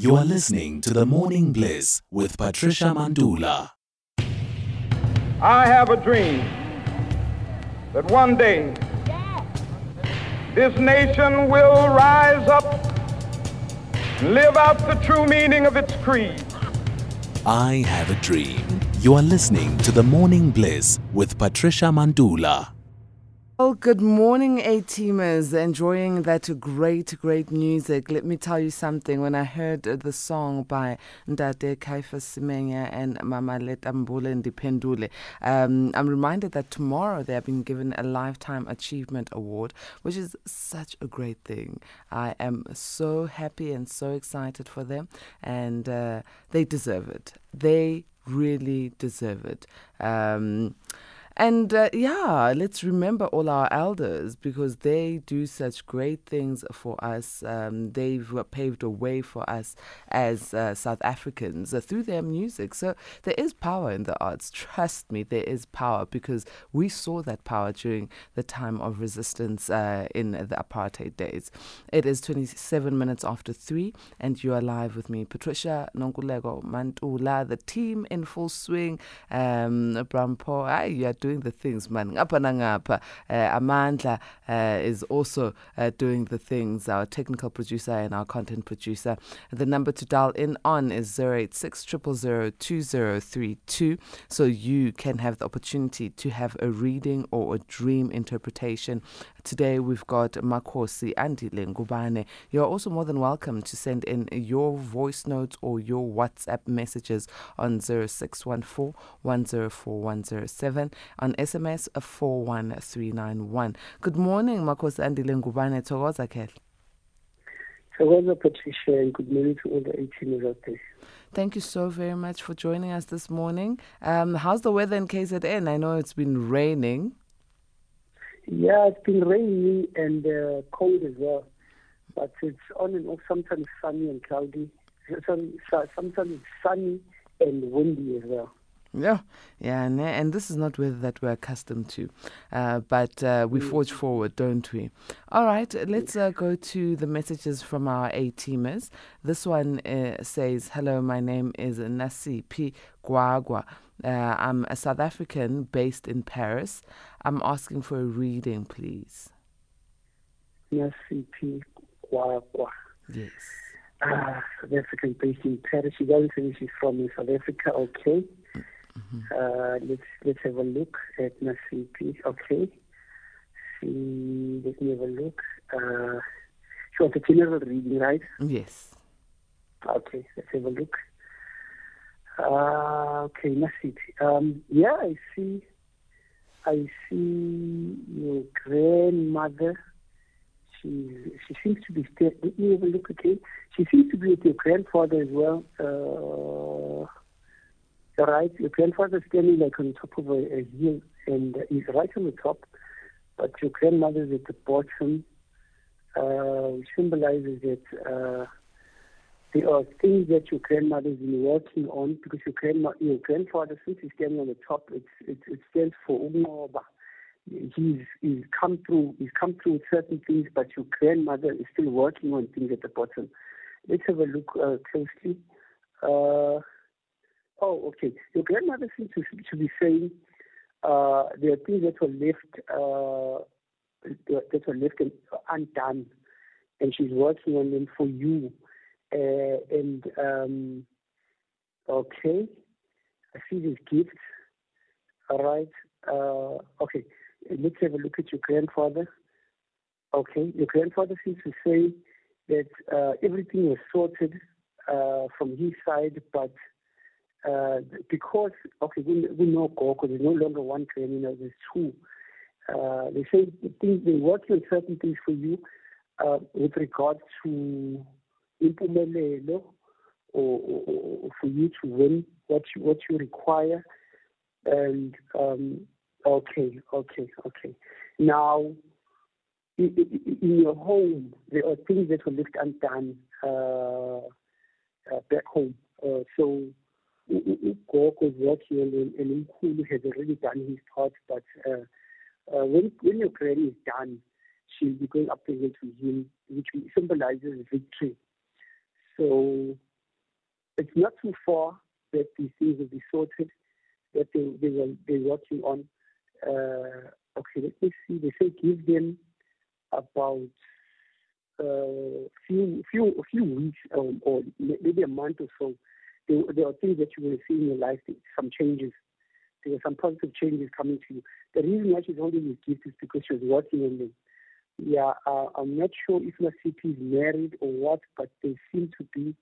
You are listening to the Morning Bliss with Patricia Mandula. I have a dream that one day this nation will rise up and live out the true meaning of its creed. I have a dream. You are listening to the Morning Bliss with Patricia Mandula. Well, good morning, A teamers. Enjoying that great, great music. Let me tell you something. When I heard the song by Ndate Caiphus Semenya and Mama Letta Mbulu Ndipendule, um, I'm reminded that tomorrow they have been given a Lifetime Achievement Award, which is such a great thing. I am so happy and so excited for them, and uh, they deserve it. They really deserve it. Um, and uh, yeah, let's remember all our elders because they do such great things for us. Um, they've paved a way for us as uh, South Africans uh, through their music. So there is power in the arts. Trust me, there is power because we saw that power during the time of resistance uh, in the apartheid days. It is 27 minutes after 3, and you are live with me, Patricia Nonkulego Mantula, the team in full swing. Um, Brampo, you are doing doing the things, man. Ngapha nangapha. Uh, uh, is also uh, doing the things. Our technical producer and our content producer. The number to dial in on is 086 2032 so you can have the opportunity to have a reading or a dream interpretation. Today we've got Makosi Andile Ngubane. You're also more than welcome to send in your voice notes or your WhatsApp messages on 0614 104 107 on SMS 41391. Good morning, Makosi Andile Ngubane. Thokoza Kehle. Thokoza Patricia and good morning to all the 18 out there. Thank you so very much for joining us this morning. Um, how's the weather in KZN? I know it's been raining. Yeah, it's been rainy and uh, cold as well, but it's on and off. Sometimes sunny and cloudy. Sometimes sunny and windy as well. Yeah, yeah, and, and this is not weather that we're accustomed to, uh, but uh, we mm. forge forward, don't we? All right, let's uh, go to the messages from our A teamers. This one uh, says, "Hello, my name is Nasipi Guagua. Uh, I'm a South African based in Paris. I'm asking for a reading, please." Nasi P Guagua. Yes. Uh, South African based in Paris. She doesn't say she's from South Africa. Okay. Mm-hmm. Uh, let's let's have a look at Nasipi. Okay. See, let me have a look. Uh, she wants a general reading, right? Yes. Okay, let's have a look. Uh, okay, Nasipi. Um, yeah, I see. I see your grandmother. She she seems to be. Let me have a look. Okay, she seems to be with your grandfather as well. Uh, right? Your grandfather standing like on top of a, a hill and he's right on the top, but your grandmother is at the bottom, uh, symbolizes that uh, there are things that your grandmother has been working on because your, grandma, your grandfather, since he's standing on the top, it, it, it stands for Umoba. He's, he's come through he's come through certain things, but your grandmother is still working on things at the bottom. Let's have a look uh, closely. Uh, Oh, okay. Your grandmother seems to, to be saying uh, there are things that were left uh, that were left undone, and she's working on them for you. Uh, and um, okay, I see these gifts. All right. Uh, okay, let's have a look at your grandfather. Okay, your grandfather seems to say that uh, everything was sorted uh, from his side, but uh, because okay, we, we know Gogo, there's no longer one criminal, there's two. Uh, they say things they work on certain things for you uh, with regard to impumelelo or, or, or, for you to win what you, what you require. And um, okay, okay, okay. Now, in, in, your home, there are things that were left undone uh, uh back home. Uh, so ugogo is working and, and umkhulu has already done his part but uh, uh, when, when your granny is done she'll be going up hill to him which symbolizes victory so it's not too far that these things will be sorted, that they, they will be working on. Uh, okay, let me see. They say give them about a uh, few few few weeks um, or maybe a month or so. There, there, are things that you will see in your life, some changes. There are some positive changes coming to you. The reason why she's holding these gifts is because she was working on them. Yeah, uh, I'm not sure if Nasipi is married or what, but they seem to be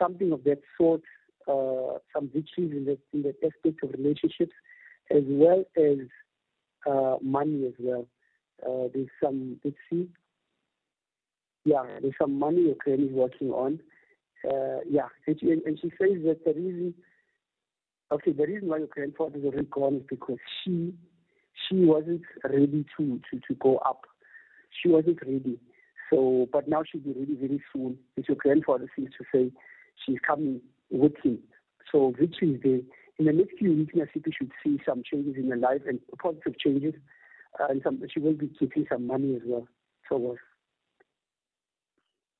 something of that sort, uh, some victories in the, in that aspect of relationships, as well as uh, money as well. Uh, there's some, let's see, yeah, there's some money Ukraine is working on. Uh, yeah, and she, and she says that the reason, okay, the reason why your grandfather is already gone is because she she wasn't ready to, to, to go up. She wasn't ready. So, but now she'll be ready very soon. As your grandfather seems to say, she's coming with him. So victory is there. In the next few weeks, Nasipi should see some changes in her life and positive changes. Uh, and some, she will be getting some money as well. So,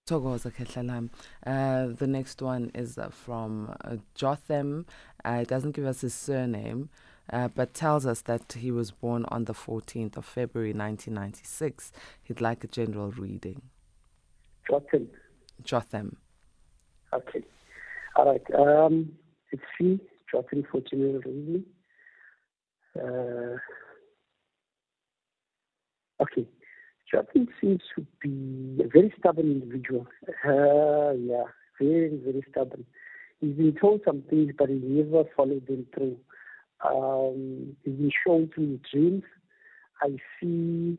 Togoza Ketlalam. Uh, the next one is uh, from uh, Jotham. Uh, it doesn't give us his surname, uh, but tells us that he was born on the 14th of February 1996. He'd like a general reading. Jotham. Jotham. Okay. All right. Um, it's C, Jotham for general reading. Uh, okay. Jotham seems to be a very stubborn individual. Uh, yeah, very, very stubborn. He's been told some things, but he never followed them through. Um, he's been shown through dreams. I see.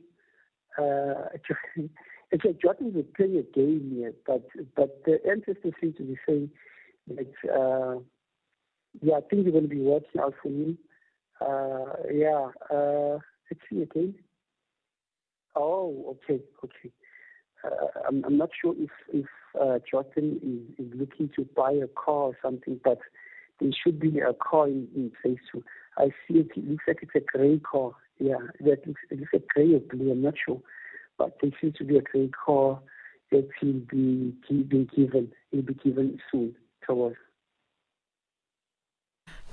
Uh, like Jotham is playing a game here, but but the ancestors seem to be saying that uh, yeah, things are going to be working out for him. Uh, yeah, uh, let's see again. Oh, okay, okay. Uh, I'm, I'm not sure if if uh, Jotham is, is looking to buy a car or something, but there should be a car in, in place too. I see it, it looks like it's a grey car. Yeah, that looks it looks like grey or blue. I'm not sure, but there seems to be a grey car that will be be given. Will be given soon towards.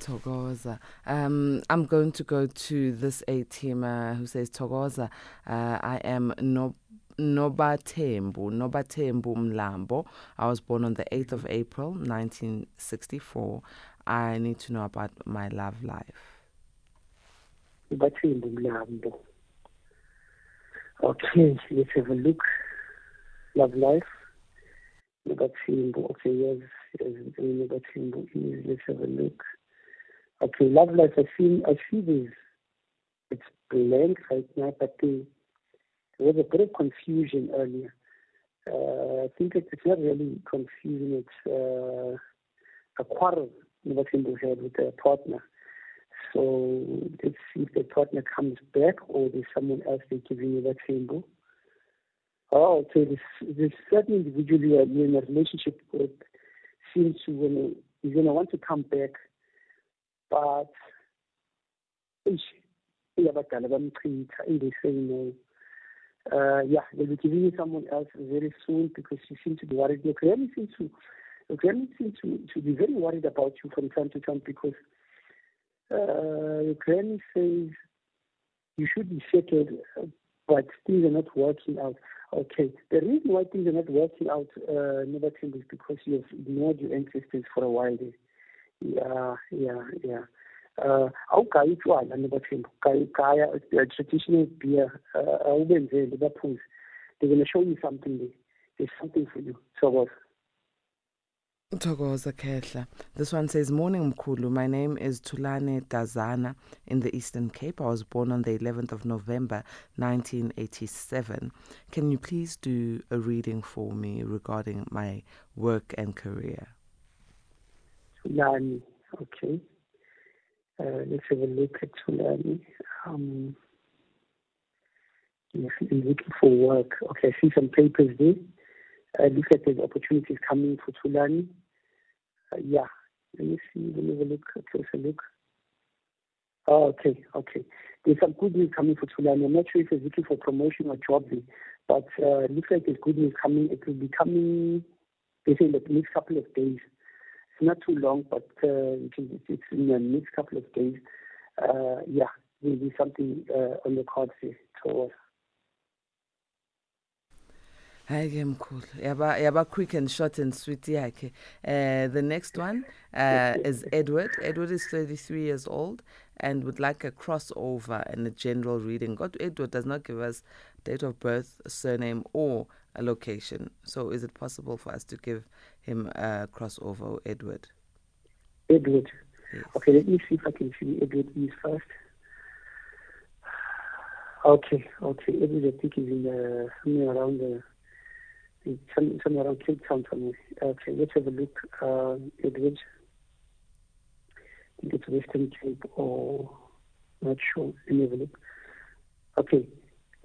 Togoza. Um, I'm going to go to this A teamer who says, Togoza, uh, I am no. Nobathembu, Nobathembu Mlambo. I was born on the 8th of April, 1964. I need to know about my love life. Nobathembu Mlambo. Okay, let's have a look. Love life. Nobathembu. Okay, yes, yes, Nobathembu is. Let's have a look. Okay, love life. I see. I see this. It's blank right now, but the, there was a bit of confusion earlier. Uh, I think it's not really confusion. It's uh, a quarrel Nobathembu had with their partner. So let's see if the partner comes back or there's someone else they're giving Nobathembu. Oh, okay. This, this certain individual you're in a relationship with seems to, when he's to want to come back but iyabadala bamchitha and they say no uh, yeah, they'll be giving you someone else very soon because you seem to be worried. Your granny seems to, your granny seems to, to be very worried about you from time to time because uh, your granny says you should be settled, but things are not working out. Okay, the reason why things are not working out, uh, Nobathembu, is because you have ignored your ancestors for a while there yeah yeah yeah uh awugayi utshwala nobathembu gaya traditional beer uh, awubenzeli baphuze they're going to show you something there there's something for you thokoza Togoza Kehla. This one says, Morning Mkulu. My name is Tulani Dazana in the Eastern Cape. I was born on the 11th of November 1987. Can you please do a reading for me regarding my work and career? Tulani. Okay. Uh, let's have a look at Tulani. Um, yes, I'm looking for work. Okay, I see some papers there. Uh, looks like there's opportunities coming for Tulani. Uh, yeah, let me see. Let me have a look, a closer look. Oh, okay, okay. There's some good news coming for Tulani. I'm not sure if it's looking for promotion or job but uh, looks like there's good news coming. It will be coming, they say, in the next couple of days. Not too long, but uh, it's in the next couple of days. Uh, yeah, there'll be something uh, on the cards towards. hayi ke mkhulu yaba yaba quick and short and sweet yakhe uh, the next one uh, is edward edward is 33 years old and would like a crossover and a general reading god edward does not give us date of birth surname or a location so is it possible for us to give him a crossover edward edward yes. okay let me see if i can see edward is first okay okay edward i think is in the somewhere around the somewhere around Cape Town somewhere. Okay, let's have a look. Uh, Edward. I think it's Western Cape or not sure. Let me have a look. Okay.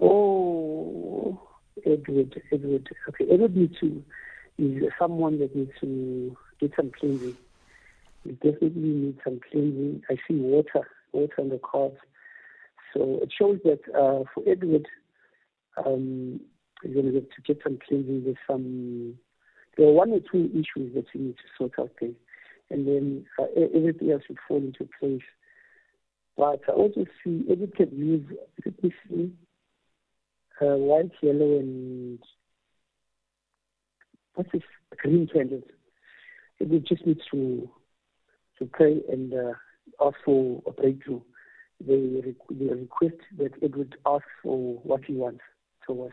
Oh, Edward, Edward. Okay, Edward needs to is someone that needs to get some cleansing. You definitely need some cleansing. I see water, water on the cards. So it shows that uh, for Edward, um, you're going to get to get some cleansing. There's some, there are one or two issues that you need to sort out there. And then uh, everything else will fall into place. But I also see, Edward can use, let me see, uh, white, yellow, and what's this? Green candles. It just needs to to pray and uh, ask for a breakthrough. They, they request that Edward asks for what he wants to us.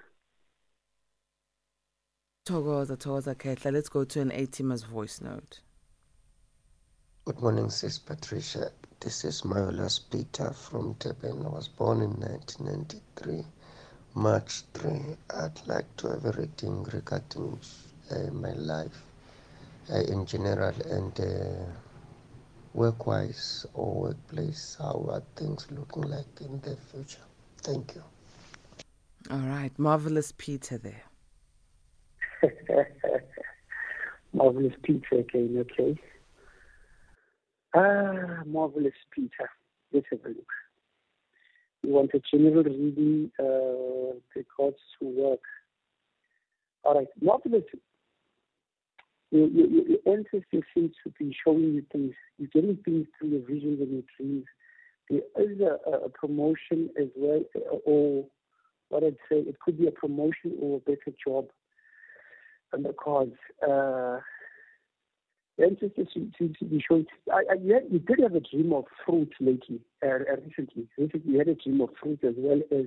Thokoza, Thokoza Khetla. Let's go to an A-teamer's voice note. Good morning, Sis Patricia. This is Marvelous Peter from Durban. I was born in 1993, March 3. I'd like to have a reading regarding uh, my life uh, in general and uh, work-wise or workplace. How are things looking like in the future? Thank you. All right, Marvelous Peter there. marvelous Peter again, okay. Ah, marvelous Peter. Let's have a look. You want a general reading uh, regards to work. All right, marvelous. Your, your, your ancestors seem to be showing you things. You're getting things through your visions and your dreams. There is a, a promotion as well, or what I'd say, it could be a promotion or a better job on the cards. Uh, ancestors showing. I, I, you, had, you did have a dream of fruit lately, uh, uh, recently. Recently, you had a dream of fruit as well as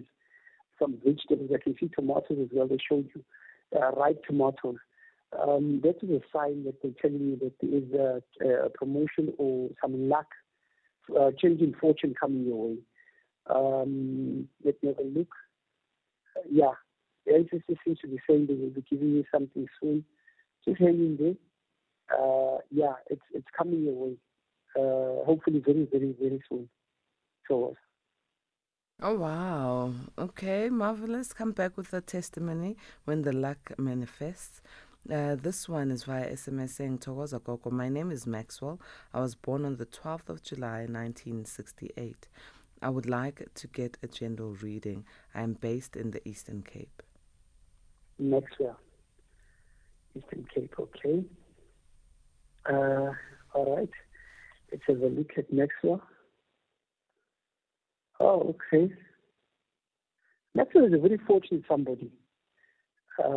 some vegetables. I can see tomatoes as well. They showed you uh, ripe tomatoes. Um, that is a sign that they're telling you that there is a, a promotion or some luck, uh, changing fortune coming your way. Um, let me have a look. Uh, yeah, the agency seems to be saying they will be giving you something soon. Just hang in there. Uh, yeah, it's it's coming your way. Uh, hopefully, very, very, very soon. So. Oh wow! Okay, marvelous. Come back with a testimony when the luck manifests. Uh, this one is via SMS saying, Togoza Koko, my name is Maxwell. I was born on the 12th of July 1968. I would like to get a general reading. I am based in the Eastern Cape. Maxwell. Eastern Cape, okay. Uh, all right. Let's have a look at Maxwell. Oh, okay. Maxwell is a very fortunate somebody. Uh,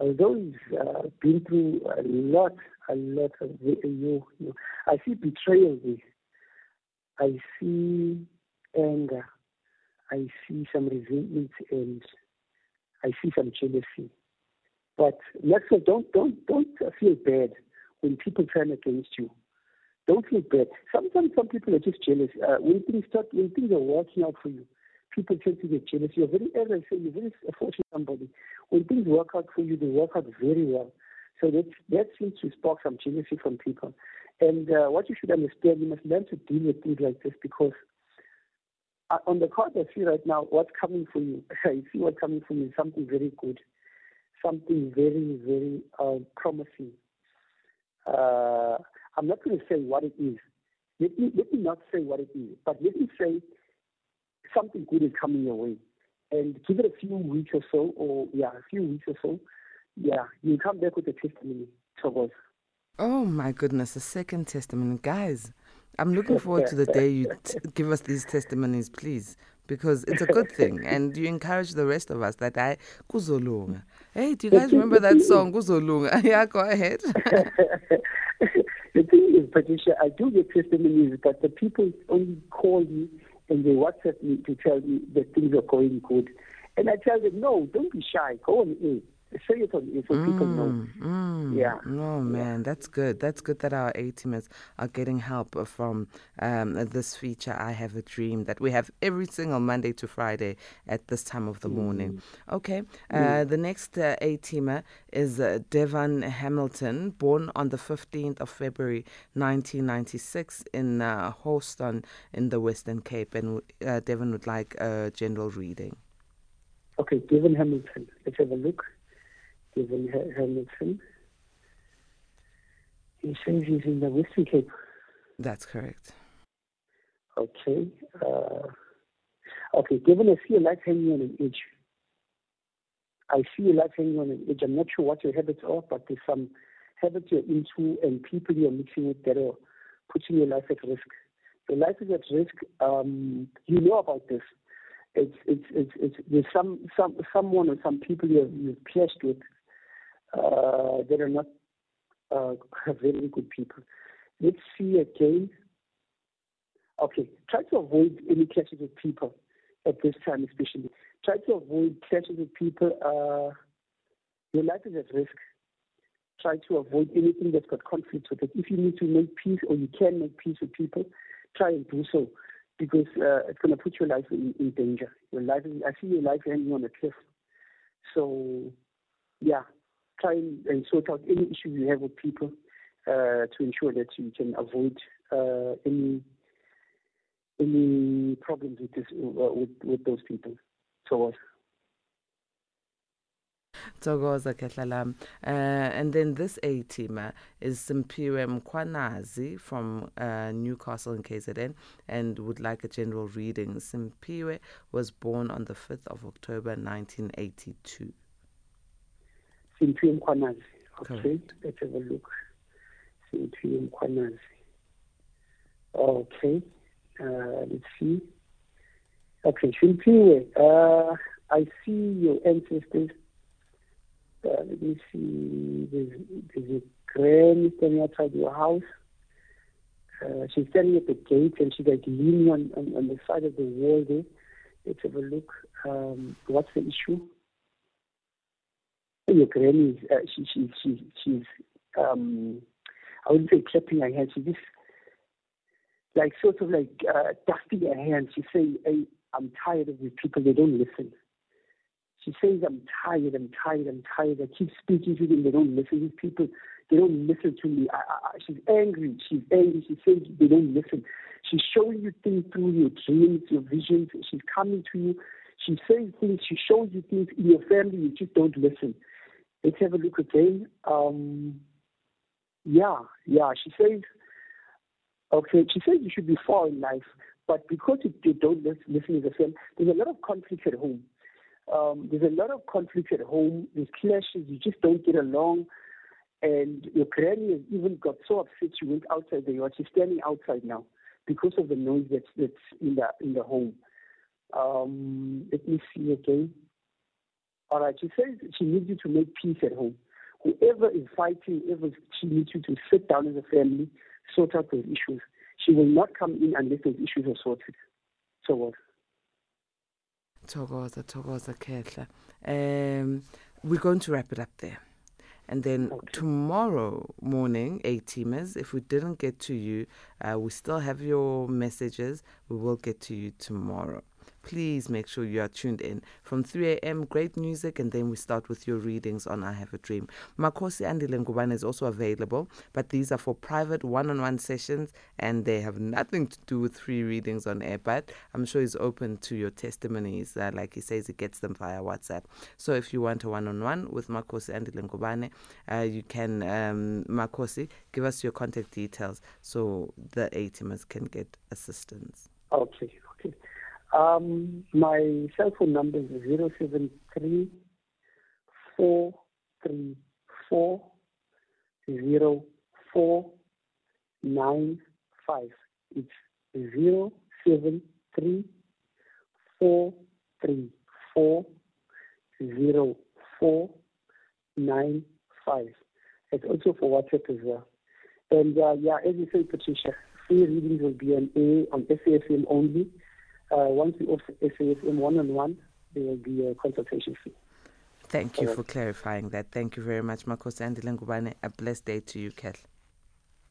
although he's uh, been through a lot, a lot of you, you, I see betrayal there. I see anger. I see some resentment and I see some jealousy. But Maxwell, don't don't don't feel bad when people turn against you. Don't feel bad. Sometimes some people are just jealous. Uh, when things start, when things are working out for you, people tend to get jealous. You're very, as I say, you're very fortunate somebody. When things work out for you, they work out very well. So that that seems to spark some jealousy from people. And uh, what you should understand, you must learn to deal with things like this because uh, on the card I see right now, what's coming for you, I see what's coming for you something very good, something very, very uh, promising. Uh, I'm not going to say what it is. Let me, let me not say what it is, but let me say something good is coming your way. And give it a few weeks or so, or yeah, a few weeks or so, yeah, you come back with a testimony, Thomas. Oh my goodness, a second testimony. Guys, I'm looking forward to the day you t- give us these testimonies, please, because it's a good thing. And you encourage the rest of us that I, Kuzolunga. Hey, do you guys remember that song, Kuzolunga? yeah, go ahead. the thing is, Patricia, I do get testimonies, but the people only call me and they WhatsApp me to tell me that things are going good. And I tell them, no, don't be shy. Go on in say it on so mm, people know. Mm, yeah. Oh man, that's good. That's good that our A teamers are getting help from um, this feature. I have a dream that we have every single Monday to Friday at this time of the mm. morning. Okay. Uh, the next uh, A teamer is uh, Devon Hamilton, born on the 15th of February 1996 in uh, Houston in the Western Cape, and uh, Devon would like a general reading. Okay, Devon Hamilton. Let's have a look. Stephen Hamilton. He says he's in the Western Cape. That's correct. Okay. Uh, okay, given I see a light hanging on an edge. I see a light hanging on an edge. I'm not sure what your habits are, but there's some habits you're into and people you're mixing with that are putting your life at risk. Your life is at risk. Um, you know about this. It's, it's, it's, it's, there's some, some, someone or some people you've, you've clashed with that are not uh, very good people. Let's see again. Okay, try to avoid any clashes with people at this time, especially. Try to avoid clashes with people. Uh, your life is at risk. Try to avoid anything that's got conflict with it. If you need to make peace or you can make peace with people, try and do so because uh, it's going to put your life in, in danger. Your life, is, I see your life hanging on a cliff. So, yeah, try and sort out any issues you have with people uh, to ensure that you can avoid uh, any any problems with this uh, with, with those people. So. what? Togoza Ketlalam. Uh, and then this A teamer is Simphiwe Mkhwanazi from uh, Newcastle in KZN and would like a general reading. Simphiwe was born on the 5th of October 1982. Simphiwe Mkhwanazi. Okay, let's have a look. Simphiwe Mkhwanazi. Okay, uh, let's see. Okay, Simphiwe, uh, I see your ancestors. Uh, let me see. There's, there's a granny standing outside your house. Uh, she's standing at the gate and she's like leaning on, on, on, the side of the wall there. Let's have a look. Um, what's the issue? Your granny uh, she she she she's um I wouldn't say clapping her hands, she just like sort of like uh, dusting her hands. She say, hey, I'm tired of these people, they don't listen. She says, I'm tired, I'm tired, I'm tired. I keep speaking to them, they don't listen. These people, they don't listen to me. I, I, she's angry, she's angry. She says they don't listen. She's showing you things through your dreams, your visions. She's coming to you. She says things, she shows you things in your family, you just don't listen. Let's have a look again. Um, yeah, yeah. She says, okay, she says you should be far in life, but because you, you don't listen to the same, there's a lot of conflict at home. Um, there's a lot of conflict at home. There's clashes. You just don't get along. And your granny has even got so upset she went outside the yard. She's standing outside now because of the noise that's that's in the in the home. Um, let me see again. All right, she says she needs you to make peace at home. Whoever is fighting, whoever she needs you to sit down as a family, sort out those issues. She will not come in unless those issues are sorted. So what? Togoza, Togoza Ketla. Um, we're going to wrap it up there. And then okay. tomorrow morning, A teamers, if we didn't get to you, uh, we still have your messages. We will get to you tomorrow please make sure you are tuned in from 3 a.m. Great music, and then we start with your readings on I Have a Dream. Makosi Andile Ngubane is also available, but these are for private one-on-one sessions, and they have nothing to do with free readings on air. But I'm sure he's open to your testimonies. Uh, like he says, he gets them via WhatsApp. So if you want a one-on-one with Makosi Andile Ngubane, uh, you can um, Makosi give us your contact details so the A-teamers can get assistance. Okay, okay. Um, my cell phone number is 073 434 four nine five. It's zero seven three four three four zero four nine five. It's also for WhatsApp as well. And uh, yeah, as you say, Patricia, free readings will be on A on SAFM only. Uh, once we offer SAFM one on one, there will be a consultation fee. Thank you Alright. for clarifying that. Thank you very much, Makos Andile Ngubane. A blessed day to you, Kel.